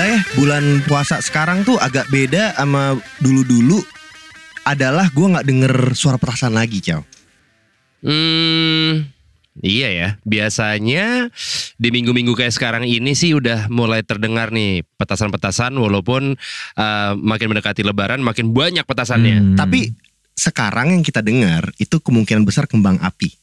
Alhamdulillah ya bulan puasa sekarang tuh agak beda sama dulu-dulu adalah gue nggak denger suara petasan lagi, Cow. Hmm, iya ya. Biasanya di minggu-minggu kayak sekarang ini sih udah mulai terdengar nih petasan-petasan walaupun uh, makin mendekati lebaran makin banyak petasannya. Hmm. Tapi sekarang yang kita dengar itu kemungkinan besar kembang api.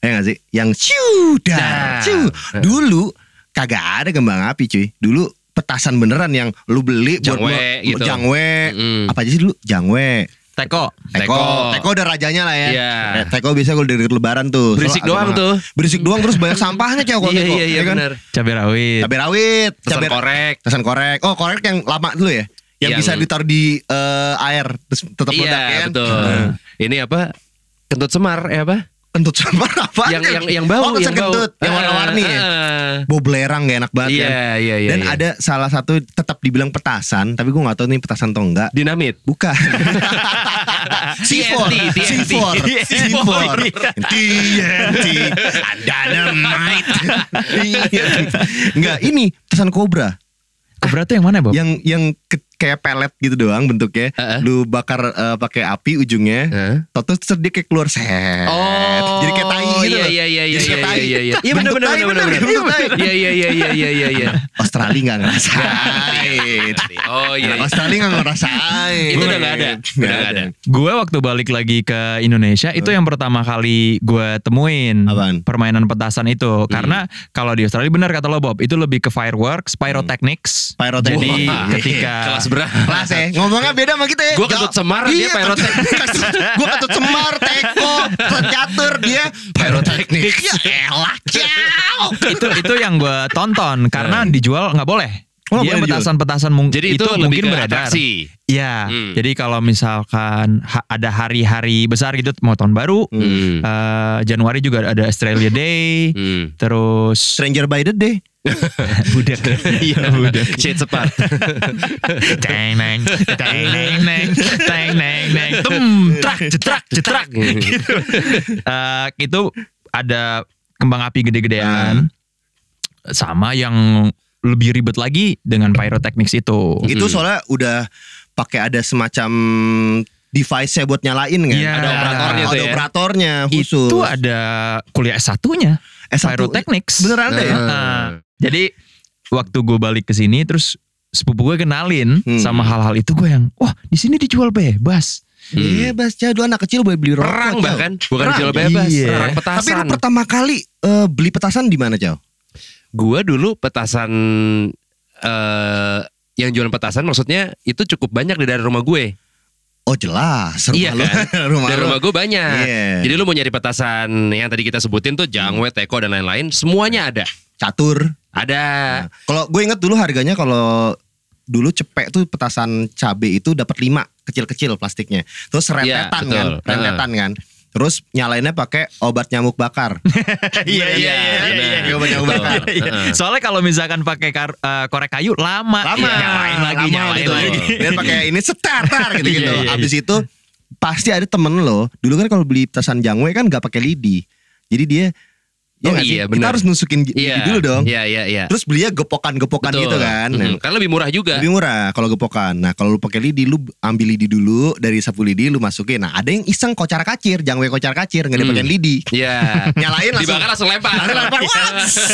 Ya nggak sih? Yang ciu dar, Dar. ciu. Dulu kagak ada kembang api, cuy. Dulu petasan beneran yang lu beli buat Jangwe lu- gitu. Jangwe. Mm. Apa aja sih dulu? Jangwe. Teko. Teko. Teko. Udah rajanya lah ya. Iya. Eh, Teko biasa kalau dari lebaran tuh. Berisik Selalu doang tuh. Berisik doang terus banyak sampahnya cewek kalau Iya teko. iya iya ya kan? benar. Cabai rawit. Cabai rawit, Pesan cabai korek. Pesan korek. Oh, korek yang lama dulu ya. Yang, Yang- bisa ditaruh di eh, air terus tetap Iya meledak ya kan? betul. Nah. Ini apa? Kentut semar ya apa? Kentut sama apa? Yang yang yang bau, oh, yang bau. kentut, yang warna-warni ya. Ah, Bau belerang gak enak banget Iya kan. iya iya. Dan iya. ada salah satu tetap dibilang petasan, tapi gue gak tahu nih petasan atau enggak. dinamit. Bukan. C4 TNT. C4 C4 TNT Dynamite Iya. Enggak ini petasan kobra Kobra tuh yang mana Bob? yang yang ke- kayak pelet gitu doang bentuknya Heeh. lu bakar eh, pakai api ujungnya Hah? Toto terus dia kayak keluar set Oh, jadi kayak tai gitu iya iya iya iya Jadi kayak iya tai. iya iya. Iya benar Bentuk benar tai, benar benar. Iya iya iya iya iya iya iya. Australia nggak ngerasain Oh iya. Australia nggak ngerasain Itu udah nggak ada. Udah nggak ada. Gue waktu balik lagi ke Indonesia itu yang pertama kali gue temuin Apaan? permainan petasan itu karena kalau di Australia benar kata lo Bob itu lebih ke fireworks, pyrotechnics. Pyrotechnics. Jadi ketika Berapa? kelas ya ngomongnya beda sama kita ya Gua kentut semar, dia pyrotechnics. gue kentut semar teko catur dia pyrotechnics ya elah ciao itu itu yang gue tonton karena dijual nggak boleh. Oh, Dia dijual? petasan-petasan mung- Jadi itu, mungkin beredar. Iya. Hmm. Jadi kalau misalkan ha- ada hari-hari besar gitu mau tahun baru, Hmm. eh, Januari juga ada Australia Day, Hmm. terus stranger by the day budak. Iya, Shades apart. Teng neng, teng neng neng, teng neng neng, tum, trak, cetrak, cetrak. Gitu. Eh, itu ada kembang api gede-gedean, sama yang lebih ribet lagi dengan pyrotechnics itu. itu Hmm. soalnya udah pakai ada semacam device-nya buat nyalain kan Iya. ada operatornya ada ya. operatornya khusus Itu ada kuliah S1-nya, S1. pyrotechnics. beneran ada ya Ah. Nah, jadi waktu gue balik ke sini terus sepupu gue kenalin Hmm. sama hal-hal itu gue yang wah di sini dijual bebas. bebas jadu anak kecil boleh beli rokok Perang Cow. bahkan, bukan Perang. jual bebas, Iya. perang tapi lu petasan. pertama kali eh, beli petasan di mana Cow? Gua dulu petasan eh yang jualan petasan maksudnya itu cukup banyak di daerah rumah gue. Oh jelas rumah Iya lu. kan? rumah Dari rumah gue banyak. Iya. Jadi lu mau nyari petasan yang tadi kita sebutin tuh jangwe, teko dan lain-lain, semuanya ada. catur Ada. Nah, kalau gue inget dulu harganya kalau dulu cepek tuh petasan cabe itu dapat lima kecil-kecil plastiknya. Terus rentetan betul. kan, rentetan kan. Terus nyalainnya pakai obat nyamuk bakar. Iya iya, benar. Obat nyamuk bakar. Iya. Soalnya kalau misalkan pakai kar- eh, korek kayu lama, Lama, Iya, nyalain lagi, lama nyalain gitu. lagi. Dan pakai ini setar tar gitu gitu. Iya, iya, Abis itu pasti ada temen lo. Dulu kan kalau beli petasan jangwe kan nggak pakai lidi. Jadi dia Oh nggak sih? iya, Kita benar. harus nusukin lidi Iya. dulu dong. Iya, iya, iya. Terus belinya gepokan-gepokan gitu kan. Mhm. Kan lebih murah juga. Lebih murah kalau gepokan. Nah kalau lu pakai lidi, lu ambil lidi dulu dari sapu lidi, lu masukin. Nah ada yang iseng kocar kacir, jangwe kocar kacir, nggak dipakai Hmm. lidi. Iya. Nyalain langsung. Dibakar langsung lempar. Langsung lempar.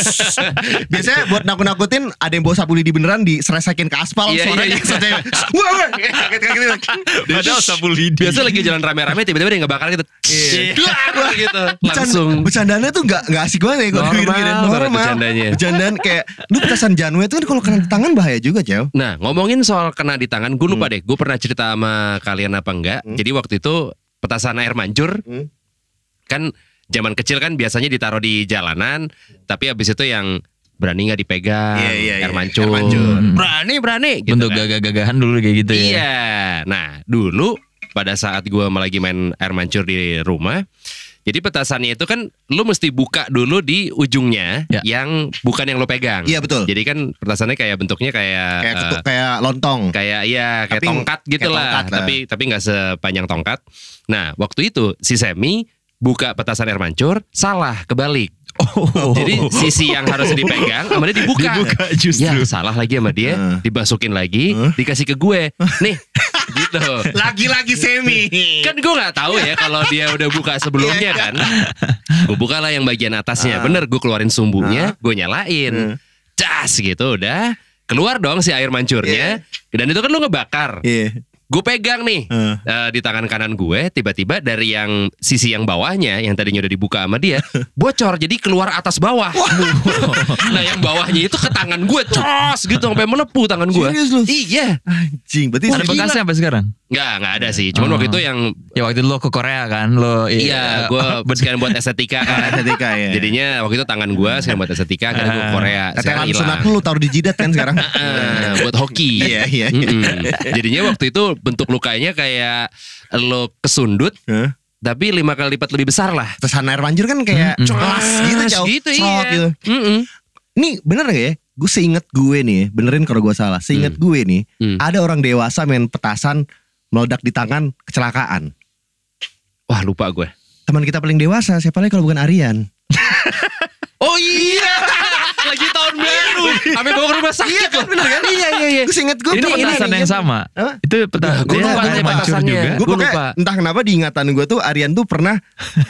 Biasanya buat nakut-nakutin ada yang bawa sapu lidi beneran diseresakin ke aspal Iya, suaranya iya, iya. wah wah Padahal sapu lidi. Biasa lagi jalan rame-rame tiba-tiba dia ngebakar gitu. Iya. Gitu. Langsung. bercandanya tuh gak, gak asik banget ya kalau Normal dipikir-pikirin. banget bercandanya. Bercandaan kayak Lu petasan Janwe itu kan kalau kena di tangan bahaya juga Cew Nah, ngomongin soal kena di tangan, gue lupa deh. Gue pernah cerita sama kalian apa enggak. Jadi waktu itu petasan air mancur, Hmm. kan zaman kecil kan biasanya ditaruh di jalanan, tapi habis itu yang berani nggak dipegang, Iya, iya, air iya. mancur, Air mancur. berani berani, gitu Bentuk kan. gagah-gagahan dulu kayak gitu ya. Iya. Nah, dulu pada saat gue lagi main air mancur di rumah, jadi petasannya itu kan lu mesti buka dulu di ujungnya Ya. yang bukan yang lo pegang. Iya betul Jadi kan petasannya kayak bentuknya kayak Kayak eh, ketuk, kayak lontong kayak iya kayak Tapi tongkat gitu kayak lah, tongkat, tapi tapi nggak sepanjang tongkat. Nah, waktu itu si Semi buka petasan air mancur salah kebalik. Oh. Jadi sisi yang harus dipegang sama dia dibuka. Dibuka justru. Ya salah lagi sama dia, Heeh. dibasukin lagi, Heeh. dikasih ke gue. Nih, gitu. Lagi-lagi semi. Kan gue nggak tahu ya kalau dia udah buka sebelumnya Iya, kan. Gue buka lah yang bagian atasnya. Ah. Bener, gue keluarin sumbunya, gue nyalain. Cas gitu udah. Keluar dong si air mancurnya. Dan itu kan lu ngebakar. Iya. Gue pegang nih Heeh. eh, di tangan kanan gue, tiba-tiba dari yang sisi yang bawahnya, yang tadinya udah dibuka sama dia, bocor. Jadi keluar atas bawah. nah yang bawahnya itu ke tangan gue, cos gitu sampai melepuh tangan gue. Iya. Anjing, berarti Ada bekasnya sampai sekarang? Nggak, nggak ada sih. Cuman Oh. waktu itu yang Ya waktu itu lo ke Korea kan, lo Iya, gue sekian buat estetika kan. estetika ya. Jadinya waktu itu tangan gue sekian buat estetika karena gue ke Korea. Sekarang Tetelan hilang. sunat lu taruh di jidat kan sekarang. Ah, buat hoki. Iya, iya. Jadinya waktu itu bentuk lukanya kayak lo kesundut, Hah? tapi lima kali lipat lebih besar lah. Tetesan air mancur kan kayak Mm-mm. celas gitu, Cau. gitu iya. gitu. Mm-mm. Nih bener gak ya? Gue seinget gue nih, benerin kalau gue salah. Seinget gue nih, Hmm. ada orang dewasa main petasan meledak di tangan kecelakaan. Wah lupa gue. Teman kita paling dewasa, siapa lagi kalau bukan Aryan? Oh iya. Sampai bawa ke rumah sakit Iya kan, bener kan? Iya iya iya. Gue seinget gue. Itu Ini- ini- petasan ini- yang sama. Hah? Itu petasan dia lupa petasannya. juga. Gue lupa. entah kenapa di ingatan gue tuh Aryan tuh pernah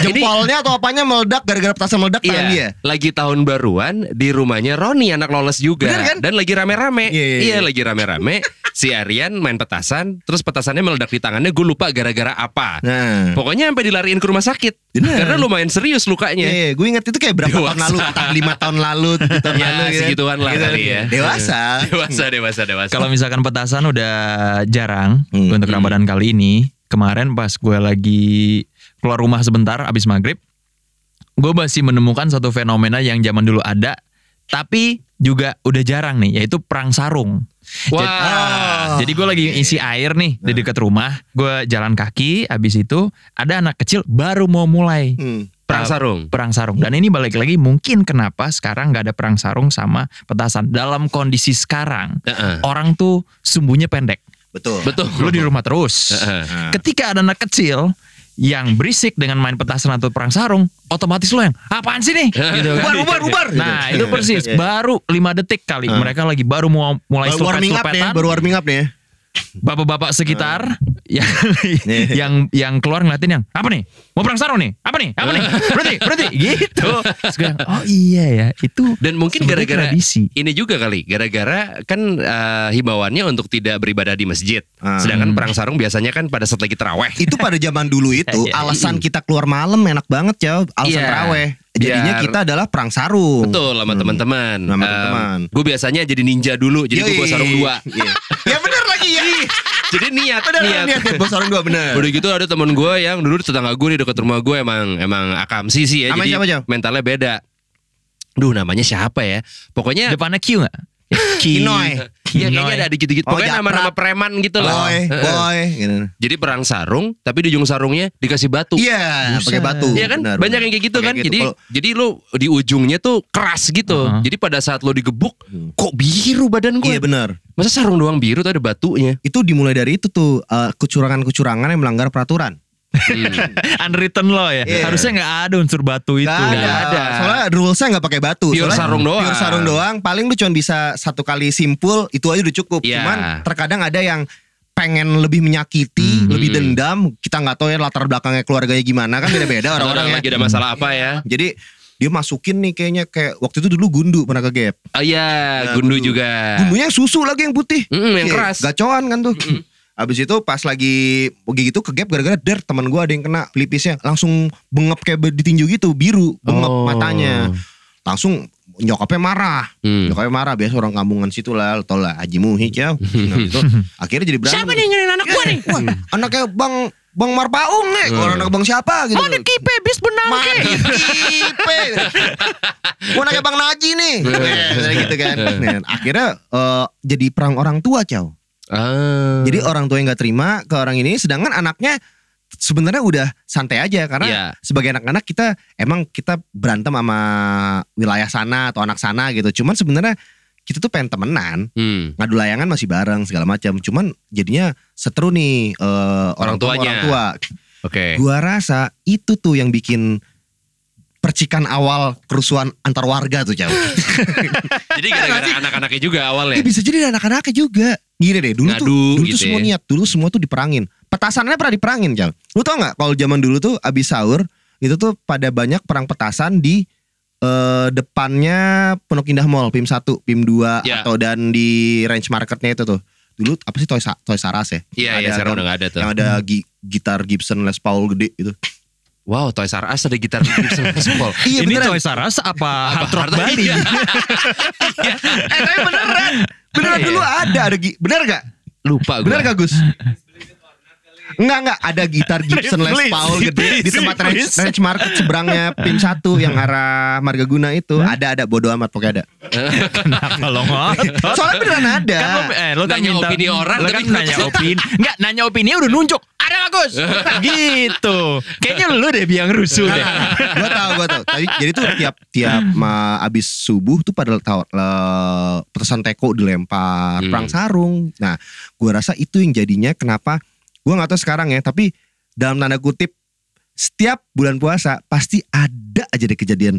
jempolnya atau apanya meledak gara-gara petasan meledak tangan dia. Iya, lagi tahun baruan di rumahnya Roni anak lolos juga Bener kan? dan lagi rame-rame. Iya, iya, iya. lagi rame-rame. si Aryan main petasan, terus petasannya meledak di tangannya. Gue lupa gara-gara apa. Nah, Pokoknya sampai dilariin ke rumah sakit. Bener. Karena lumayan serius lukanya. Iya, gue inget itu kayak berapa tahun lalu, entah lima tahun lalu, tahun Ya, lalu, gitu kan. Segituan lah Gitu. kali ya. Dewasa. Dewasa, dewasa, dewasa. Kalau misalkan petasan udah jarang Hmm. untuk Ramadan kali ini, kemarin pas gue lagi keluar rumah sebentar abis maghrib, gue masih menemukan satu fenomena yang zaman dulu ada, tapi juga udah jarang nih, yaitu perang sarung. Wah. Ah. Jadi gue lagi isi air nih di dekat rumah, gue jalan kaki, abis itu ada anak kecil baru mau mulai Hmm. Perang Uh, sarung. perang sarung. Dan ini balik lagi mungkin kenapa sekarang nggak ada perang sarung sama petasan. Dalam kondisi sekarang, Heeh. orang tuh sumbunya pendek. Betul. Betul. Lu di rumah terus. Heeh. Ketika ada anak kecil yang berisik dengan main petasan atau perang sarung, otomatis lo yang apaan sih nih? Gitu kan. Bubar, bubar, bubar. Nah Gitu. itu persis. Iya. Baru 5 detik kali Ah. mereka lagi baru mau mulai Baru warming up nih, baru warming up nih. Bapak-bapak sekitar yang Nih. yang yang keluar ngeliatin yang apa nih? Mau perang sarung nih? Apa nih? Apa nih? Berhenti, berhenti. Gitu. Terus gue yang, oh iya ya, itu Dan mungkin gara-gara tradisi. ini juga kali, gara-gara kan eh, himbauannya untuk tidak beribadah di masjid. Ah. Sedangkan perang sarung biasanya kan pada saat lagi teraweh. Itu pada zaman dulu itu Iya. alasan kita keluar malam enak banget ya, alasan Iya. teraweh. Jadinya Biar- kita adalah perang sarung. Betul sama teman-teman. Sama teman-teman. Gue biasanya jadi ninja dulu, jadi gue bawa sarung dua. Iya. ya bener lagi ya. jadi niat, Bener niat. niat, niat bawa sarung dua bener. Udah gitu ada temen gue yang dulu tetangga gue di dekat rumah gue emang emang akamsi sih ya, Namanya jadi siapa, Jam? mentalnya beda. Duh namanya siapa ya? Pokoknya Depannya Q nggak? Kinoy. Ya Kinoy. kayaknya ada gitu-gitu. Oh, Pokoknya nama-nama preman gitu lah. Boy, boy, gitu. Jadi perang sarung, tapi di ujung sarungnya dikasih batu. Iya, pakai batu. Iya kan Benar, banyak benar. yang kayak gitu kan. Jadi Kalau- jadi lu di ujungnya tuh keras gitu. Uh-huh. Jadi pada saat lu digebuk, Hmm. kok biru badan gue? Iya benar. Masa sarung doang biru tuh ada batunya? Itu dimulai dari itu tuh eh, kecurangan-kecurangan yang melanggar peraturan. Hmm. Unwritten law ya. Iya. Harusnya nggak ada unsur batu itu. Gak ada. Ada. Soalnya rulesnya nggak pakai batu. Pure Soalnya sarung doang. Pure sarung doang. Paling lu cuma bisa satu kali simpul itu aja udah cukup. Iya. Cuman terkadang ada yang pengen lebih menyakiti, Hmm. lebih dendam. Kita nggak tahu ya latar belakangnya keluarganya gimana kan beda-beda orang-orang Orang ya. lagi ada masalah apa ya? Jadi dia masukin nih kayaknya kayak waktu itu dulu gundu pernah ke gap. Oh iya, Ya, gundu gundu. juga. Gundunya susu lagi yang putih. Mm, yang Iya, keras. Gacoan kan tuh. Abis itu pas lagi pergi gitu ke gap gara-gara der teman gue ada yang kena pelipisnya. Langsung bengep kayak ditinju gitu biru bengep Oh. matanya. Langsung nyokapnya marah. Hmm. nyokapnya marah biasa orang kampungan situ lah tau lah Haji Muhik ya. Nah, itu akhirnya jadi berantem Siapa nih nyariin anak gua nih? Wah, anaknya bang bang Marpaung nih. Hmm. anak bang siapa gitu. Mana kipe bis benang Mana ke? kipe? Gua anaknya bang Naji nih. Kayak gitu kan. Nah, akhirnya eh, jadi perang orang tua cow Ah. jadi orang tua yang nggak terima ke orang ini, sedangkan anaknya sebenarnya udah santai aja karena Iya. sebagai anak-anak kita emang kita berantem sama wilayah sana atau anak sana gitu. Cuman sebenarnya kita tuh pengen temenan, Hmm. ngadu layangan masih bareng segala macam. Cuman jadinya seteru nih eh, orang tua tuanya. orang tua. Oke. Gua rasa itu tuh yang bikin percikan awal kerusuhan antar warga tuh jauh. Jadi gara-gara anak-anaknya juga awalnya. Eh bisa jadi anak-anaknya juga. Gini deh, dulu tuh Ngadu dulu gitu tuh semua ya. niat, dulu semua tuh diperangin. Petasannya pernah diperangin, Jal. Lu tau nggak kalau zaman dulu tuh abis sahur itu tuh pada banyak perang petasan di eh, depannya Pondok Indah Mall, PIM 1, PIM 2 Ya. atau dan di range marketnya itu tuh. Dulu apa sih Toys, Toys R Us ya? Iya, iya Ada sekarang kan- udah gak ada tuh. Yang ada gi- gitar Gibson Les Paul gede itu. Wow, Toys R Us ada gitar Gibson Les Paul. Iya Ini beneran. Toys R Us apa Hard Rock Hard- Bali? Iya. eh tapi beneran. Beneran Iya. dulu ada ada bener gak? Lupa gue. Bener gak Gus? Enggak enggak ada gitar Gibson Les Paul gede di please, tempat range, range market seberangnya PIM 1 yang arah Margaguna itu ada ada bodo amat pokoknya ada. Kenapa lo ngotot? Soalnya beneran ada. Kan lo, eh, lo kan Nanya minta, opini orang, lo tapi kan nanya opini. Enggak, nanya opini udah nunjuk. Ada bagus. gitu. Kayaknya lu deh yang rusuh deh. gue tau gue tau. Tapi jadi tuh tiap tiap ma, abis subuh tuh pada tahu petasan teko dilempar Hmm. perang sarung. Nah, gue rasa itu yang jadinya kenapa gue nggak tahu sekarang ya. Tapi dalam tanda kutip setiap bulan puasa pasti ada aja deh kejadian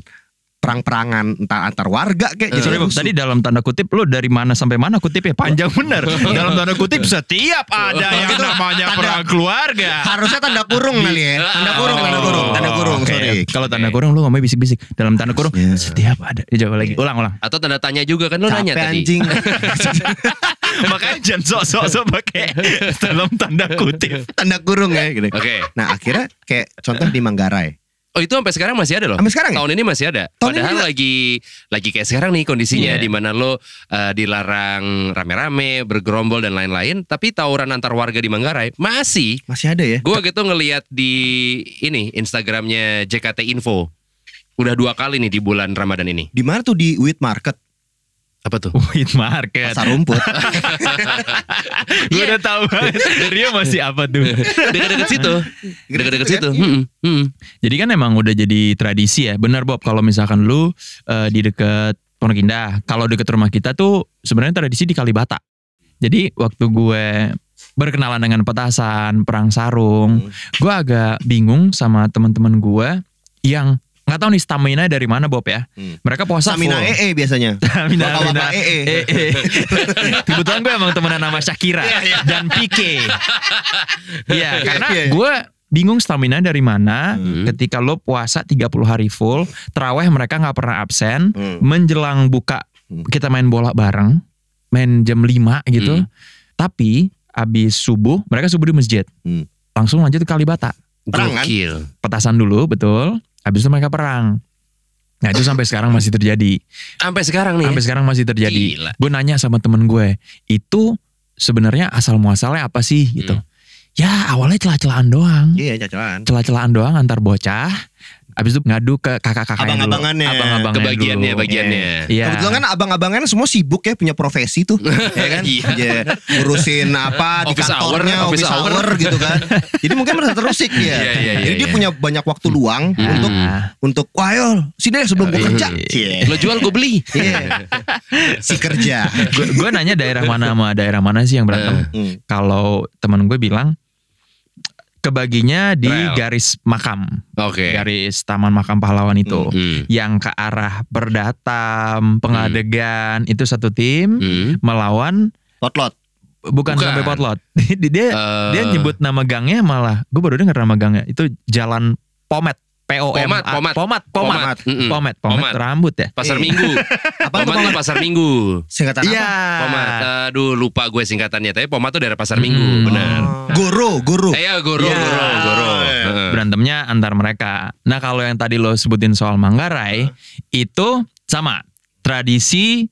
perang-perangan entah antar warga kayak Sorry Bob, tadi dalam tanda kutip lu dari mana sampai mana kutipnya panjang bener. dalam tanda kutip setiap ada yang Itu namanya tanda- perang keluarga. harusnya tanda kurung kali ya. Tanda kurung, tanda kurung, tanda kurung. Oke, Sorry. Kalau tanda kurung lu ngomongnya bisik-bisik. Dalam tanda kurung Harusnya. setiap ada. Ya, Coba lagi. Ulang, ulang. Atau tanda tanya juga kan lo nanya Capek tadi. anjing. Makanya jangan sok-sok pakai dalam tanda kutip. tanda kurung ya gitu. Oke. Nah akhirnya kayak contoh di Manggarai. Oh itu sampai sekarang masih ada loh. Sampai sekarang ya? Tahun ini masih ada. Tahun ini Padahal juga? lagi lagi kayak sekarang nih kondisinya Iya. di mana lo eh, dilarang rame-rame, bergerombol dan lain-lain, tapi tawuran antar warga di Manggarai masih. Masih ada ya? Gue gitu ngelihat di ini Instagramnya JKT Info. Udah dua kali nih di bulan Ramadan ini. Di mana tuh di Wheat Market Apa tuh? Wheat market. pasar rumput. Gue udah tahu banget. Rio masih apa tuh? Dekat-dekat situ. Dekat-dekat situ. kan? Mm-mm, mm. Jadi kan emang udah jadi tradisi ya. Benar Bob kalau misalkan lu eh, di deket Pondok Indah, kalau deket rumah kita tuh sebenarnya tradisi di Kalibata. Jadi waktu gue berkenalan dengan petasan, perang sarung, Hmm. gue agak bingung sama teman-teman gue yang nggak tahu nih stamina dari mana Bob ya. Hmm. Mereka puasa Stamina full. EE biasanya. Stamina, Bapak-bapak stamina. EE. Eh, eh. Kebetulan gue emang temenan sama Shakira dan Pique. Iya, karena Iya, iya. gue bingung stamina dari mana Hmm. ketika lo puasa 30 hari full, teraweh mereka nggak pernah absen, Hmm. menjelang buka Hmm. kita main bola bareng, main jam 5 gitu. Hmm. Tapi abis subuh, mereka subuh di masjid. Hmm. Langsung lanjut ke Kalibata. Perang, kan? Petasan dulu, betul. Habis itu mereka perang. Nah itu sampai sekarang masih terjadi. Sampai sekarang nih. Sampai sekarang masih terjadi. Gila. Gue nanya sama temen gue, itu sebenarnya asal muasalnya apa sih gitu? Hmm. Ya awalnya celah-celahan doang, Iya cacalan. celah-celahan doang antar bocah. Abis itu ngadu ke kakak-kakaknya dulu. Abang-abangannya. Abang-abangannya Kebagiannya, dulu. bagiannya. Iya. Kebetulan kan abang-abangannya semua sibuk ya punya profesi tuh, ya kan? Iya. Ya, ngurusin apa di Office kantornya, hour, office, office hour. hour. gitu kan. Jadi mungkin merasa terusik dia. Iya, iya, iya, Jadi dia iya. punya banyak waktu luang Hmm. untuk untuk wah ayo sini deh sebelum gue kerja. Cie. Lo jual gue beli. Iya. si kerja. Gue nanya daerah mana sama daerah mana sih yang berantem. Hmm. Kalau teman gue bilang kebaginya di Rel. garis makam, Oke. garis Taman Makam Pahlawan itu. Hmm. Yang ke arah Berdatam, Pengadegan itu satu tim Hmm. melawan Potlot. bukan, Bukan. sampai potlot. dia Eh, dia nyebut nama gangnya malah gue baru dengar nama gangnya itu Jalan Pomet. P O M Pomat, pomat. pomat, pomat, Pomat. Pomet, Pomat. rambut ya. Pasar Iya. Minggu. Apa tuh Pomat pomat? pasar Minggu. Singkatan Iya. apa? Pomat. Aduh lupa gue singkatannya. Tapi Pomat tuh daerah pasar Minggu. Hmm. Benar. Goro, goro. Eh ya goro, Iya. goro, goro. Heeh. berantemnya antar mereka. Nah kalau yang tadi lo sebutin soal Manggarai itu sama tradisi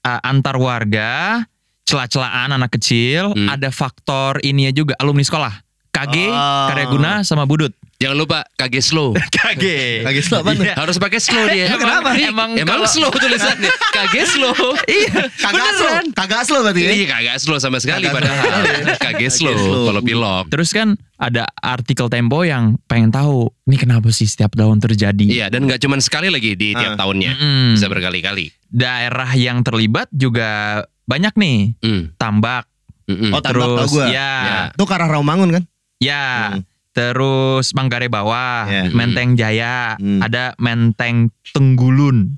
uh, antar warga, celah-celahan anak kecil, Hmm. ada faktor ininya juga alumni sekolah. KG, Oh. Karya Guna sama Budut. Jangan lupa KG slow. KG. Lagi slow apa? Iya. Harus pakai slow dia. Emang kenapa? Emang Emang kalau- slow tulisannya. KG slow. Iya, Kagak slow. Kagak slow berarti ya. Iya kagak slow sama sekali Kagak padahal. KG slow slow. kalau pilok. Terus kan ada artikel Tempo yang pengen tahu ini kenapa sih setiap tahun terjadi. Iya dan nggak cuma sekali lagi di tiap Ah. tahunnya. Mm-mm. Bisa berkali-kali. Daerah yang terlibat juga banyak nih. Hmm. Tambak. Mm-mm. Oh, Tambak terus tau gua. ya, Ya. Itu ke arah Rawamangun kan? ya. Hmm. Terus Manggarai Bawah, Ya. Menteng Jaya, Hmm. ada Menteng Tenggulun,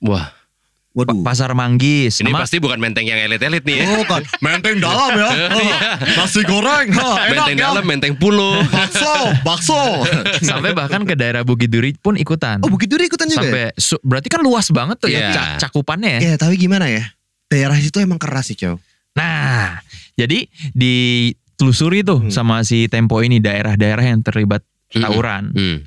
Wah, Waduh. Pa- Pasar Manggis, ini sama pasti bukan menteng yang elit-elit nih ya. Oh kan, menteng dalam ya. Iya. Nasi goreng, ha, enak menteng ya. dalam, menteng pulau. Bakso, bakso. sampai bahkan ke daerah Bukit Duri pun ikutan. Oh Bukit Duri ikutan juga. ya? sampai su- berarti kan luas banget tuh ya Iya. ca- cakupannya ya. Ya, tapi gimana ya? Daerah situ emang keras sih, Cow. Nah, jadi ditelusuri tuh Hmm. sama si Tempo ini daerah-daerah yang terlibat tawuran. Hmm.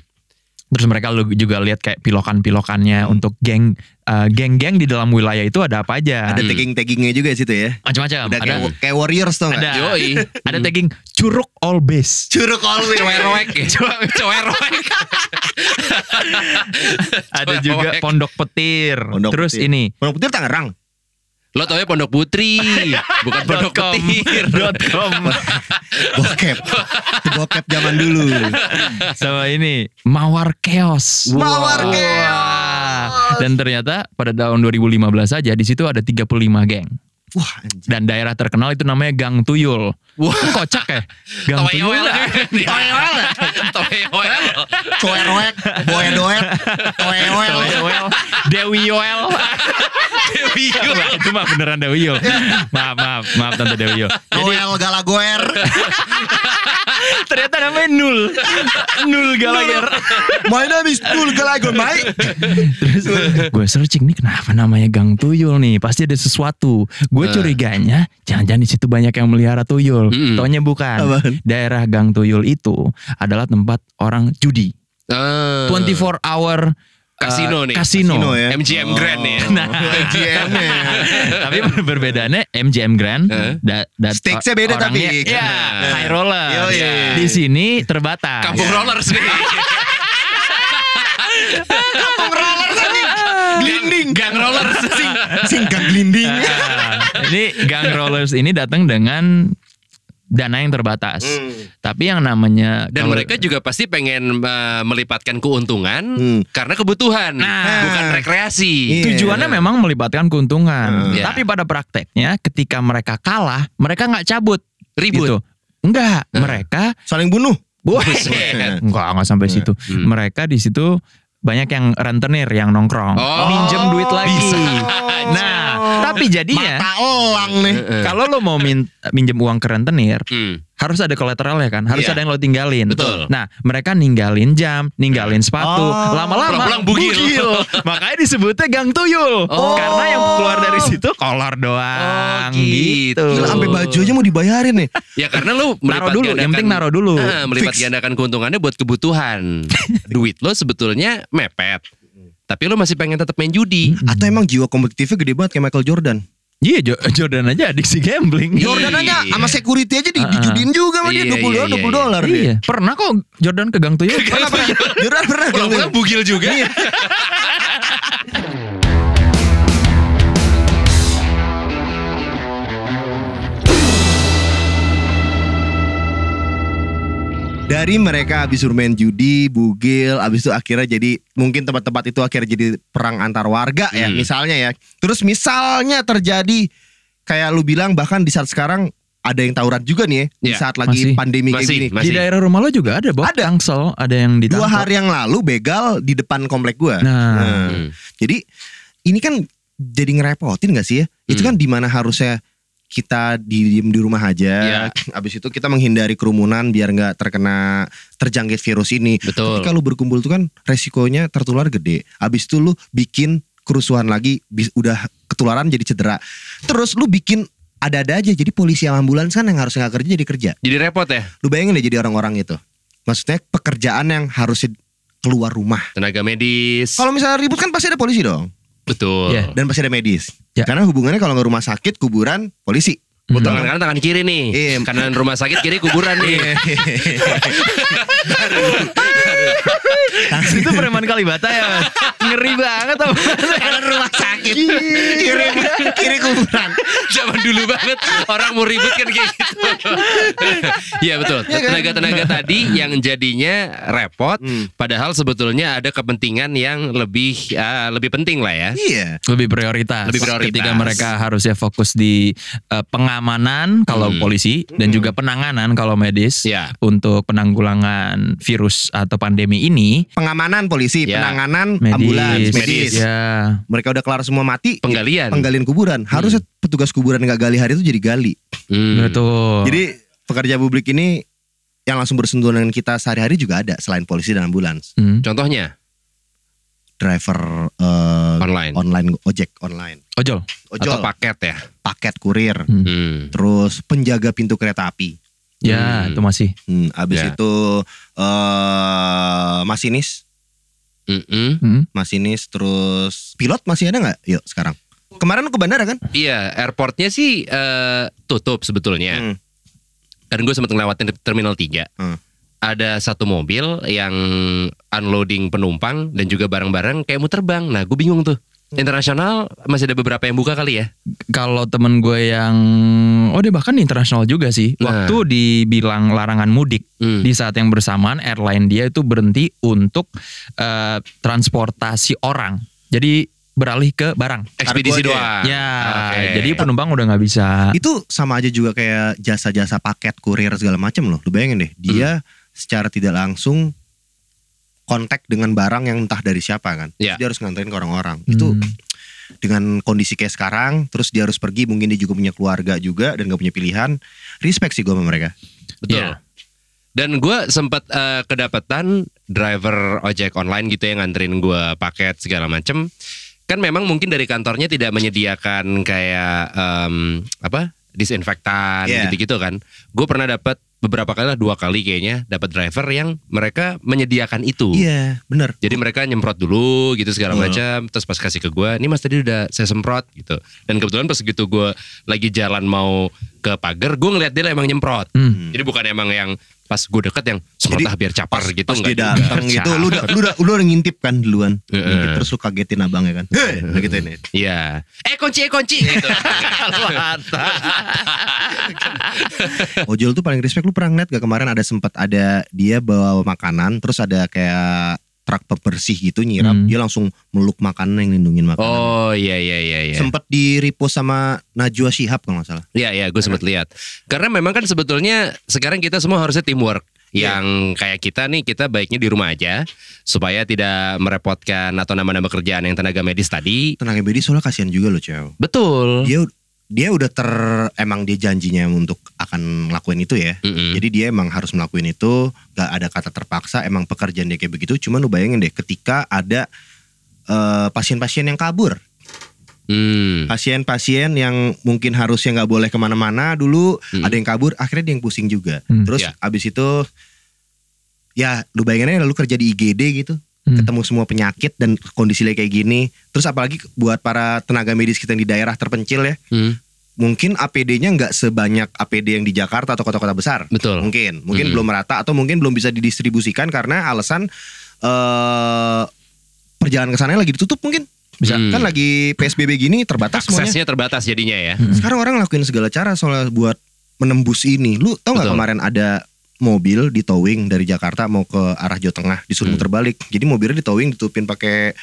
Terus mereka juga lihat kayak pilokan-pilokannya Hmm. untuk geng uh, geng-geng di dalam wilayah itu ada apa aja. Ada Hmm. tagging-taggingnya juga situ ya. macam-macam. Ada kayak, kayak warriors tuh ada? Yoi. ada tagging curug all base. Curug always. Cowerwek ya. Cowerwek. Ada juga pondok petir. Pondok Terus Petir. ini Pondok Petir Tangerang. Lo tau ya Pondok Putri, bukan Pondok. Petir. .com. Bokep. Bokep zaman dulu. sama ini Mawar Chaos. Mawar Wah. Chaos. Dan ternyata pada tahun 2015 saja di situ ada 35 geng. Wah anjir. Dan daerah terkenal itu namanya Gang Tuyul. Wah. Kocak ya? Gang Tuyul. Toewel. Toewel. Toewel. Coerwek, boedoet, toewel. Toewel. Dewi Yoel. Dewi Wah, itu mah beneran Dewi Yoel. Maaf, maaf, maaf Tante Dewi Yoel. Jadi Galagoer. Ternyata namanya Nul. Nul Gallagher. My name is Nul Galagoer, mate. Terus gue searching nih kenapa namanya Gang Tuyul nih? Pasti ada sesuatu. Gue Eh. curiganya jangan-jangan di situ banyak yang melihara tuyul. Mm-mm. Taunya bukan. Apaan? Daerah Gang Tuyul itu adalah tempat orang judi. Ah. 24 hour Kasino eh, nih. Kasino. Kasino ya. MGM Grand nih ya. Nah. MGM -nya. tapi perbedaannya MGM Grand Eh? da, da- Stakes-nya beda orangnya- tapi. ya Nah. high roller Yoi. di sini terbatas Kampung Rollers nih. Kampung roller tadi. Glinding. Gang Rollers. Sing, sing gang glinding. Ini gang rollers ini datang dengan dana yang terbatas Hmm. tapi yang namanya Dan kalau- mereka juga pasti pengen uh, melipatkan keuntungan Hmm. karena kebutuhan, Nah. bukan rekreasi. Iya. tujuannya memang melibatkan keuntungan Hmm. Iya. tapi pada prakteknya ketika mereka kalah mereka nggak cabut Ribut. gitu enggak Hmm. mereka Saling bunuh. Buset. Enggak, enggak sampai situ. Hmm. Mereka di situ banyak yang rentenir, yang nongkrong, Oh, minjem duit lagi. bisa. Nah, tapi jadinya Mata elang nih. Kalau lo mau min- minjem uang ke rentenir, Hmm. harus ada kolateralnya kan, harus Iya. ada yang lo tinggalin. Betul. Nah, mereka ninggalin jam, ninggalin sepatu, Oh. lama-lama Pulang-pulang bugil. Makanya disebutnya gang tuyul. Oh. Karena yang keluar dari situ kolor doang. Oh, gitu. gitu. Gila, sampai baju aja mau dibayarin nih. Ya karena lu Naruh dulu, yang penting naruh dulu. Ah, melipat Fix. gandakan keuntungannya buat kebutuhan. Duit lo sebetulnya mepet. Tapi lo masih pengen tetap main judi. Atau emang jiwa kompetitifnya gede banget kayak Michael Jordan. Iya, Jo- Jordan aja adiksi gambling. Iya. Jordan aja sama security aja di, Ah. dijudiin juga sama dia Iya, 20 iya, dolar, iya, 20 iya. dolar dia. Iya, pernah kok Jordan ke gang tuyul. Pernah pernah. Jordan pernah. Pulang-pulang bugil juga. Dari mereka habis bermain judi, bugil, habis itu akhirnya jadi mungkin tempat-tempat itu akhirnya jadi perang antar warga ya, Hmm. misalnya ya. Terus misalnya terjadi kayak lu bilang bahkan di saat sekarang ada yang tawuran juga nih ya, di Iya, saat lagi masih. pandemi kayak Masih, gini. masih. Di daerah rumah lo juga ada, Bob. Ada. Tangsel, ada yang ditangkap. Dua hari yang lalu begal di depan komplek gua. Nah. Hmm. Jadi ini kan jadi ngerepotin gak sih ya? Itu Hmm. kan di mana harusnya kita diem di rumah aja. Iya. Abis itu kita menghindari kerumunan biar nggak terkena terjangkit virus ini. Betul. Tapi kalau berkumpul tuh kan resikonya tertular gede. Abis itu lu bikin kerusuhan lagi, bis- udah ketularan jadi cedera. Terus lu bikin ada-ada aja. Jadi polisi sama ambulans kan yang harusnya nggak kerja jadi kerja. Jadi repot ya Lu bayangin deh jadi orang-orang itu. Maksudnya pekerjaan yang harusnya keluar rumah. tenaga medis. Kalau misalnya ribut kan pasti ada polisi dong. Betul. Iya. dan pasti ada medis. Ya. Karena hubungannya kalau nggak rumah sakit, kuburan, polisi. Hmm. Tangan kanan tangan kiri nih. Iya. Kanan rumah sakit kiri kuburan nih. itu preman Kalibata ya. Ngeri banget apa? Karena rumah sakit. kiri kiri kuburan. Zaman dulu banget orang mau ribut kan kayak gitu. Iya betul. Tenaga-tenaga tadi yang jadinya repot, Hmm. padahal sebetulnya ada kepentingan yang lebih ah, lebih penting lah ya. Iya. lebih prioritas. Lebih prioritas. Ketika mereka harusnya fokus di eh, pengamanan kalau Hmm. polisi dan juga penanganan kalau medis Ya. untuk penanggulangan virus atau pandemi ini Pengamanan polisi, Ya. penanganan medis, ambulans, medis. medis. Ya. Mereka udah kelar semua mati. Penggalian. Penggalian kuburan. Harusnya petugas kuburan nggak gali hari itu jadi gali. Hmm. Betul. Jadi pekerja publik ini yang langsung bersentuhan dengan kita sehari-hari juga ada selain polisi dan ambulans. Hmm. Contohnya Driver eh, online online ojek online, Ojol. ojol, atau paket ya. paket kurir, Hmm. terus penjaga pintu kereta api. Ya, Hmm. itu masih. Hmm, abis Ya. itu eh masinis, Mm-mm. Hmm. masinis, terus pilot masih ada nggak? Yuk sekarang. Kemarin lu ke bandara kan? Iya, airportnya sih eh, tutup sebetulnya. Hmm. Kan gue sempat ngelewatin terminal 3. Hmm. Ada satu mobil yang unloading penumpang dan juga barang-barang kayak mau terbang. Nah, gue bingung tuh. Internasional masih ada beberapa yang buka kali ya. Kalau temen gue yang oh dia bahkan internasional juga sih. Nah. Waktu dibilang larangan mudik Hmm. di saat yang bersamaan airline dia itu berhenti untuk eh, transportasi orang. Jadi beralih ke barang. Ekspedisi doang. ya, Oke. jadi penumpang udah nggak bisa. Itu sama aja juga kayak jasa-jasa paket kurir segala macam loh. Lu bayangin deh, dia secara tidak langsung kontak dengan barang yang entah dari siapa kan. Terus Ya. Dia harus nganterin ke orang-orang. Itu Hmm. dengan kondisi kayak sekarang, terus dia harus pergi, mungkin dia juga punya keluarga juga dan gak punya pilihan. Respect sih gue sama mereka. Betul. Iya. Dan gue sempat eh, kedapatan driver ojek online gitu yang nganterin gue paket segala macem. Kan memang mungkin dari kantornya tidak menyediakan kayak em, apa disinfektan Iya. gitu-gitu kan. Gue pernah dapat beberapa kali lah dua kali kayaknya dapat driver yang mereka menyediakan itu. Iya, bener. Jadi mereka nyemprot dulu gitu segala Hmm. macam, terus pas kasih ke gue, ini mas tadi udah saya semprot gitu. Dan kebetulan pas gitu gue lagi jalan mau ke pagar, gue ngeliat dia emang nyemprot. Hmm. Jadi bukan emang yang pas gue deket yang semprot Jadi ah biar capar gitu Pas enggak dia juga. datang gitu, lu udah, lu udah, lu udah ngintip kan duluan. Ngintip terus lu kagetin abangnya kan. Udah gitu ini. Iya. Eh kunci eh kunci gitu. Ojol tuh paling respect lu pernah ngeliat gak kemarin ada sempat ada dia bawa makanan terus ada kayak truk pembersih gitu nyiram Hmm. dia langsung meluk makanan yang lindungin makanan. oh iya iya iya iya. Sempat di repost sama Najwa Shihab kalau nggak salah. Iya iya gue sempat lihat. Karena memang kan sebetulnya sekarang kita semua harusnya teamwork. Iya. Yang kayak kita nih kita baiknya di rumah aja supaya tidak merepotkan atau nambah-nambah kerjaan yang tenaga medis tadi. Tenaga medis soalnya kasihan juga loh cewek. Betul. Dia dia udah ter emang dia janjinya untuk akan ngelakuin itu ya. Mm-mm. Jadi dia emang harus ngelakuin itu, gak ada kata terpaksa, emang pekerjaan dia kayak begitu. Cuman lu bayangin deh, ketika ada eh, pasien-pasien yang kabur, Hmm. pasien-pasien yang mungkin harusnya nggak boleh ke mana-mana dulu, Hmm. ada yang kabur, akhirnya dia yang pusing juga. Hmm. Terus Ya. abis itu, ya lu bayangin aja lalu kerja di IGD gitu, Hmm. ketemu semua penyakit dan kondisi kayak gini. Terus apalagi buat para tenaga medis kita yang di daerah terpencil ya, Hmm. mungkin APD-nya nggak sebanyak APD yang di Jakarta atau kota-kota besar. Betul. Mungkin, mungkin Mm-mm. belum merata atau mungkin belum bisa didistribusikan karena alasan eh perjalanan ke sana lagi ditutup mungkin. Bisa Hmm. kan lagi PSBB gini terbatas semuanya. Aksesnya terbatas jadinya ya. Hmm. Sekarang orang ngelakuin segala cara soal buat menembus ini. Lu tau nggak kemarin ada mobil di towing dari Jakarta mau ke arah Jawa Tengah disuruh Hmm. muter balik. Jadi mobilnya di towing ditutupin pakai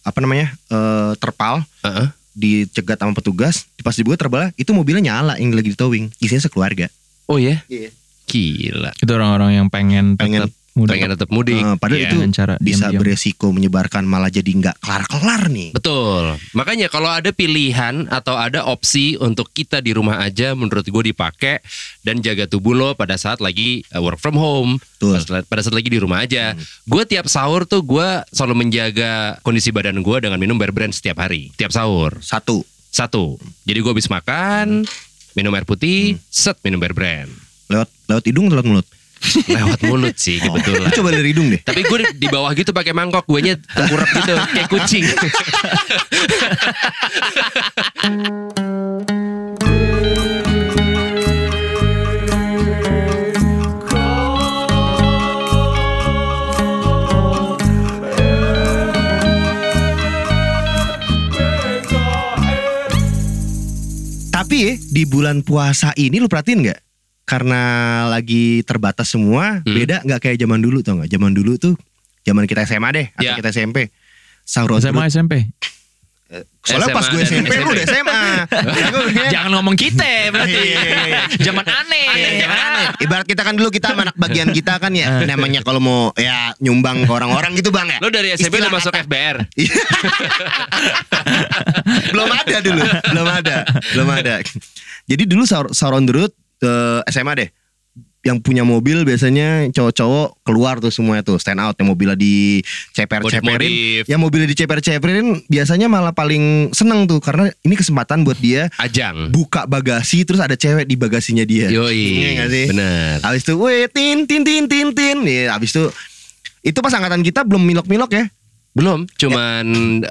apa namanya eh, terpal Heeh. dicegat sama petugas. Pas dibuka terpal itu mobilnya nyala yang lagi di towing. Isinya sekeluarga. Oh ya? Iya. Gila. Itu orang-orang yang pengen Pengen- tetap muda Pengen tetap mudik. Eh, padahal Iya. itu dengan cara bisa diam-diam. beresiko menyebarkan malah jadi nggak kelar-kelar nih. Betul. Makanya kalau ada pilihan atau ada opsi untuk kita di rumah aja menurut gue dipakai dan jaga tubuh lo pada saat lagi uh, work from home, Betul. pada, saat lagi di rumah aja. Hmm. Gue tiap sahur tuh gue selalu menjaga kondisi badan gue dengan minum Bear Brand setiap hari, tiap sahur. Satu, Satu. Jadi gue habis makan, minum air Hmm. putih, set minum Bear Brand. lewat lewat hidung atau lewat mulut? lewat mulut sih oh. kebetulan. Oh, coba dari hidung deh. Tapi gue di bawah gitu pakai mangkok, gue nya tengkurap gitu kayak kucing. Tapi di bulan puasa ini lu perhatiin nggak? Karena lagi terbatas semua, Hmm. beda nggak kayak zaman dulu tau nggak? Zaman dulu tuh, zaman kita SMA deh, atau Ya. kita SMP. Sahur SMA. SMP. Soalnya pas SMA gue dan SMP, lu udah SMA. Jangan ngomong kita berarti. Iya, iya, iya. Zaman aneh. Zaman aneh. Ibarat kita kan dulu kita anak bagian kita kan ya namanya kalau mau ya nyumbang ke orang-orang gitu bang ya. Lo dari SMP udah masuk FBR. belum ada dulu, belum ada, belum ada. Jadi dulu sahur, sahur on the road ke SMA deh. Yang punya mobil biasanya cowok-cowok keluar tuh semuanya tuh stand out yang mobilnya di ceper-ceperin. Modif-modif. Yang mobilnya di ceper-ceperin biasanya malah paling seneng tuh karena ini kesempatan buat dia Ajang. buka bagasi terus ada cewek di bagasinya dia. Iya Yoi. nggak sih? Bener. Habis itu, weh, tin, tin, tin, tin, tin. Nih, habis itu, itu pas angkatan kita belum milok-milok ya. Belum, cuman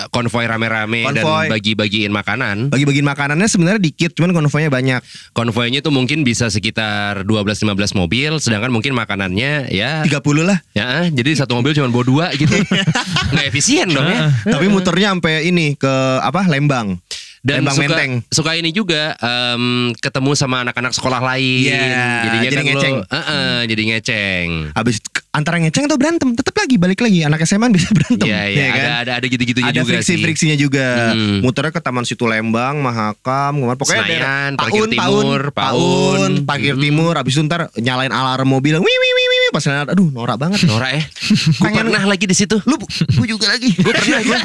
konvoy rame-rame dan bagi-bagiin makanan. Bagi-bagiin makanannya sebenarnya dikit, cuman konvoynya banyak. Konvoynya tuh mungkin bisa sekitar 12-15 mobil, sedangkan mungkin makanannya ya 30 lah. ya jadi satu mobil cuma bawa dua gitu. Nggak efisien dong ya. Tapi muternya sampai ini ke apa? Lembang. Dan Lembang suka, Menteng. suka ini juga em, ketemu sama anak-anak sekolah lain. Iya, Jadinya jadi kan ngeceng. Lo, Heeh, jadi ngeceng. Habis antara ngeceng atau berantem, tetap lagi balik lagi. Anak SMA bisa berantem. Iya, iya, ya kan? ada ada ada gitu-gitunya ada juga friksi sih. friksinya juga. Hmm. Muternya ke Taman Situ Lembang, Mahakam, ke mana pokoknya Senayan, daerah- Parkir Timur, Paun, Paun. Parkir Hmm. Timur. Habis itu ntar nyalain alarm mobil, wih wih wih, pas nyalain, aduh norak banget. Nora ya. Gue Pengen- pernah lagi di situ. Lu, gue juga lagi. Gue pernah gue.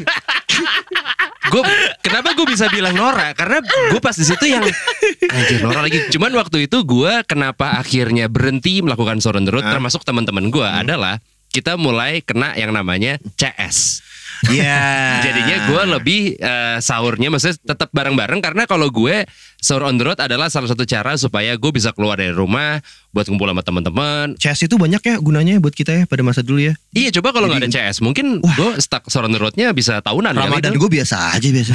Gue kenapa gue bisa bilang Nora? Karena gue pas di situ yang anjir Nora lagi. Cuman waktu itu gue kenapa akhirnya berhenti melakukan sore on the road termasuk teman-teman gue adalah kita mulai kena yang namanya CS. Iya. Jadinya gue lebih eh, sahurnya maksudnya tetap bareng-bareng karena kalau gue sahur on the road adalah salah satu cara supaya gue bisa keluar dari rumah buat ngumpul sama teman-teman. CS itu banyak ya gunanya buat kita ya pada masa dulu ya. Iya coba kalau nggak ada CS mungkin gue stuck sahur on the roadnya bisa tahunan kali Ramadan itu. gue biasa aja biasa.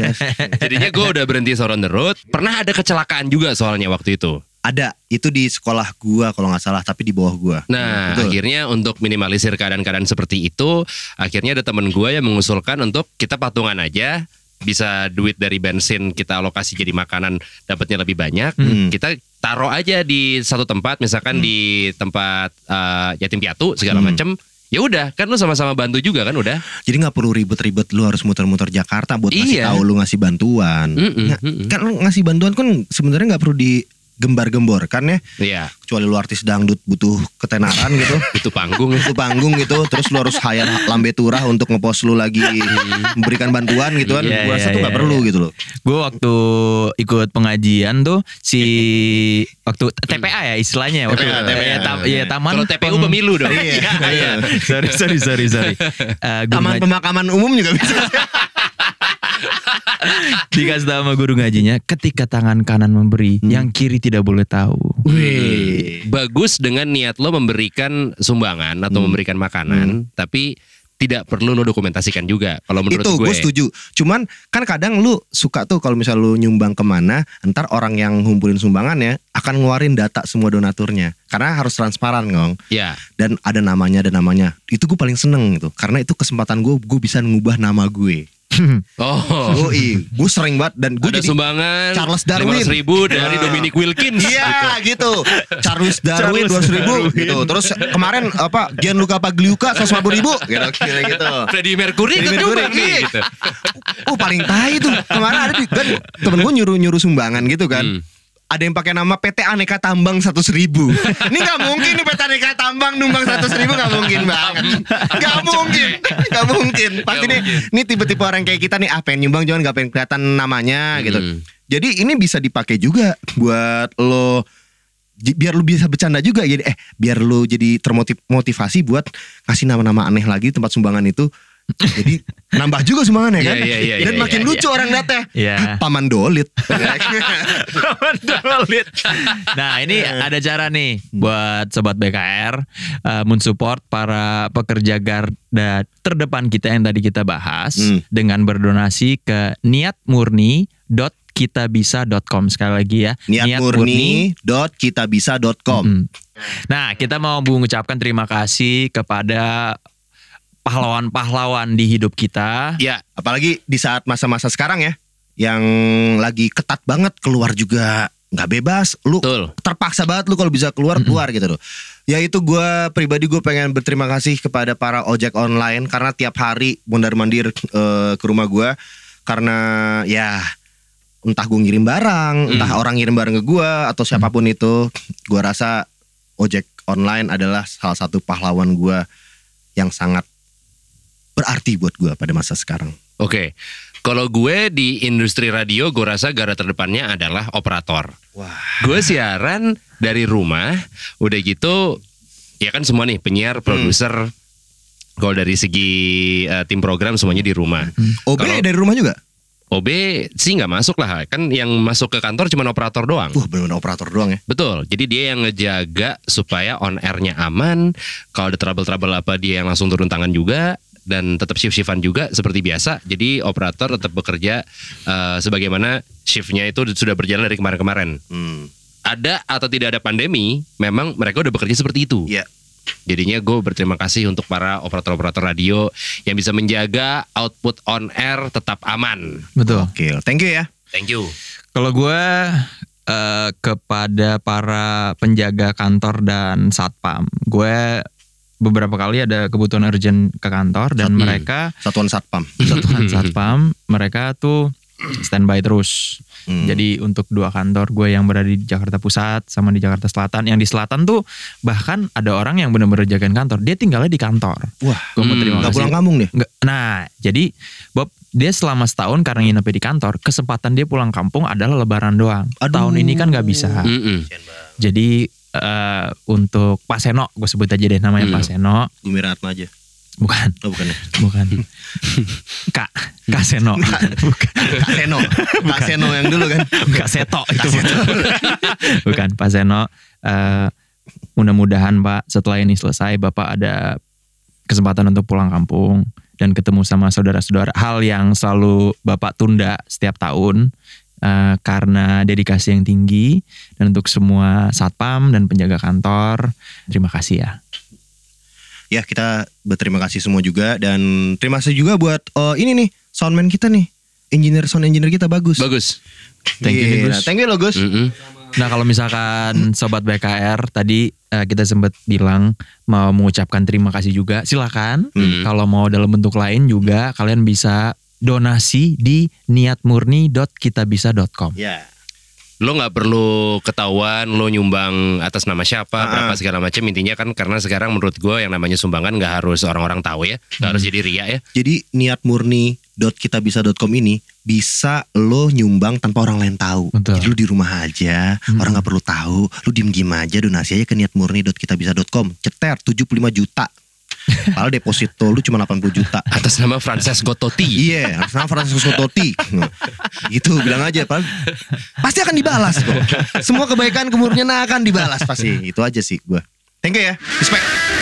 Jadinya gue udah berhenti sahur on the road. Pernah ada kecelakaan juga soalnya waktu itu. Ada itu di sekolah gua kalau nggak salah tapi di bawah gua. Nah, Betul. akhirnya untuk minimalisir keadaan-keadaan seperti itu, akhirnya ada temen gue yang mengusulkan untuk kita patungan aja, bisa duit dari bensin kita alokasi jadi makanan dapatnya lebih banyak. Hmm. Kita taruh aja di satu tempat, misalkan di tempat eh, yatim piatu segala Hmm. macem. Ya udah, kan lu sama-sama bantu juga kan udah. Jadi nggak perlu ribet-ribet lu harus muter-muter Jakarta buat ngasih Iya. tahu lu ngasih bantuan. Mm-mm, Nggak- mm-mm. Kan lu ngasih bantuan kan sebenarnya nggak perlu digembar-gembor kan ya. Iya, Kecuali lu artis dangdut butuh ketenaran gitu. itu panggung. Itu panggung gitu terus lu harus hire lambe turah untuk ngepost lu lagi memberikan bantuan gitu kan. Iya, Gua rasa iya, tuh nggak iya, perlu iya. gitu loh. Gue waktu ikut pengajian tuh si waktu TPA ya istilahnya waktu TPA, TPA. ya, tam- ya, taman Kalau TPU peng- pemilu dong. Iya. Iya, sorry sorry sorry sorry. Eh, guru Taman pemakaman umum juga bisa. dikasih tahu sama guru ngajinya, ketika tangan kanan memberi, yang kiri tidak boleh tahu. Wih. bagus dengan niat lo memberikan sumbangan atau Hmm. memberikan makanan, tapi tidak perlu lo dokumentasikan juga. Kalau menurut itu gue, gue setuju. Cuman kan kadang lu suka tuh kalau misal lu nyumbang ke mana, ntar orang yang ngumpulin sumbangannya akan ngeluarin data semua donaturnya. Karena harus transparan ngong. ya Dan ada namanya, ada namanya. Itu gue paling seneng gitu. Karena itu kesempatan gue, gue bisa ngubah nama gue. oh, Oh iya, gue sering banget dan gue ada jadi sumbangan Charles Darwin. ribu dari Ah. Dominic Wilkins. Iya gitu. Charles Darwin dua ribu gitu. Terus kemarin apa Gianluca Pagliuca seratus ribu gitu, kira gitu. Freddie Mercury Freddie Mercury, nih iya. gitu. Oh paling tai tuh kemarin ada di kan temen gue nyuruh nyuruh sumbangan gitu kan. Hmm. Ada yang pakai nama PT Aneka Tambang seratus ribu. Ini nggak mungkin nih PT Aneka Tambang numbang seratus ribu nggak mungkin banget. Nggak mungkin, nggak mungkin. Pasti nih, ini tipe-tipe orang kayak kita nih, ah pengen nyumbang cuman nggak pengen kelihatan namanya gitu. Hmm. Jadi ini bisa dipakai juga buat lo biar lu bisa bercanda juga jadi eh biar lu jadi termotivasi buat ngasih nama-nama aneh lagi tempat sumbangan itu. Jadi nambah juga sumbangannya kan. Iya, iya, iya, Dan iya, makin iya, lucu orang datanya. Iya. Paman Dolit. nah ini ada cara nih buat sobat BKR eh, mensupport para pekerja garda terdepan kita yang tadi kita bahas Hmm. dengan berdonasi ke niatmurni.kitabisa.com sekali lagi ya Niatmurni.kitabisa.com. Mm. Nah, kita mau mengucapkan terima kasih kepada pahlawan-pahlawan di hidup kita. Ya, Apalagi di saat masa-masa sekarang ya yang lagi ketat banget keluar juga nggak bebas, lu Betul. terpaksa banget lu kalau bisa keluar keluar gitu loh. Ya itu gue pribadi gue pengen berterima kasih kepada para ojek online karena tiap hari mondar mandir eh, ke rumah gue karena ya entah gue ngirim barang, entah orang ngirim barang ke gue atau siapa pun itu, gue rasa ojek online adalah salah satu pahlawan gue yang sangat berarti buat gue pada masa sekarang. Oke. Kalau gue di industri radio, gue rasa gara terdepannya adalah operator. Wah. Gue siaran dari rumah, udah gitu, ya kan semua nih penyiar, produser. Kalau dari segi eh, tim program semuanya di rumah. OB Kalau- dari rumah juga? OB sih nggak masuk lah, kan yang masuk ke kantor cuma operator doang. Wah benar-benar operator doang ya. Betul, jadi dia yang ngejaga supaya on airnya aman. Kalau ada trouble-trouble apa dia yang langsung turun tangan juga dan tetap shift-shiftan juga seperti biasa. Jadi operator tetap bekerja eh, sebagaimana shiftnya itu sudah berjalan dari kemarin-kemarin. Hmm. Ada atau tidak ada pandemi, memang mereka udah bekerja seperti itu. Iya. Jadinya gue berterima kasih untuk para operator-operator radio yang bisa menjaga output on air tetap aman. Betul. Oke, thank you ya. Thank you. Kalau gue eh, kepada para penjaga kantor dan satpam, gue beberapa kali ada kebutuhan urgent ke kantor dan Hmm. mereka Satuan Satpam. satuan satpam mereka tuh standby terus. Hmm. Jadi untuk dua kantor gue yang berada di Jakarta Pusat sama di Jakarta Selatan, yang di Selatan tuh bahkan ada orang yang benar-benar jagain kantor. Dia tinggalnya di kantor. Wah, Gue mau Hmm, terima nggak kasih. pulang kampung deh. Nggak- Nah, jadi Bob dia selama setahun karena nginepnya di kantor, kesempatan dia pulang kampung adalah Lebaran doang. Aduh. Tahun ini kan nggak bisa. Mm-mm. Jadi eh, untuk Pak Seno, gue sebut aja deh namanya Hmm. Pak Seno, Gumi Ratma aja. bukan, Oh bukan ya. bukan, Kak, Kak Seno, bukan, Kak Seno. Kak Seno yang dulu kan. Kak Seto itu, bukan Pak Seno. Eh, mudah-mudahan Pak setelah ini selesai, Bapak ada kesempatan untuk pulang kampung dan ketemu sama saudara-saudara. Hal yang selalu Bapak tunda setiap tahun eh, karena dedikasi yang tinggi dan untuk semua satpam dan penjaga kantor, terima kasih ya. Ya kita berterima kasih semua juga dan terima kasih juga buat oh, ini nih soundman kita nih. Engineer sound engineer kita bagus. Bagus. Thank you Gila. Gus. Thank you lo Gus. Mm-mm. Nah kalau misalkan sobat BKR tadi eh, kita sempat bilang mau mengucapkan terima kasih juga, silakan. Hmm. Kalau mau dalam bentuk lain juga kalian bisa donasi di niatmurni.kitabisa.com. Ya. lo nggak perlu ketahuan lo nyumbang atas nama siapa Ah. berapa segala macam intinya kan karena sekarang menurut gue yang namanya sumbangan nggak harus orang-orang tahu ya nggak harus jadi ria ya Jadi niatmurni.kitabisa.com ini bisa lo nyumbang tanpa orang lain tahu. Betul. Jadi lo di rumah aja, Hmm. orang nggak perlu tahu. Lo diem-diem aja donasi aja ke niatmurni.kitabisa.com. Ceter 75 juta. Padahal deposito lu cuma 80 juta. atas nama Francesco Totti Iya, sama Francisco Totti. gitu bilang aja, Pak. Pasti akan dibalas kok. Semua kebaikan kemurnian akan dibalas pasti. Itu aja sih gua. Thank you ya. Respect.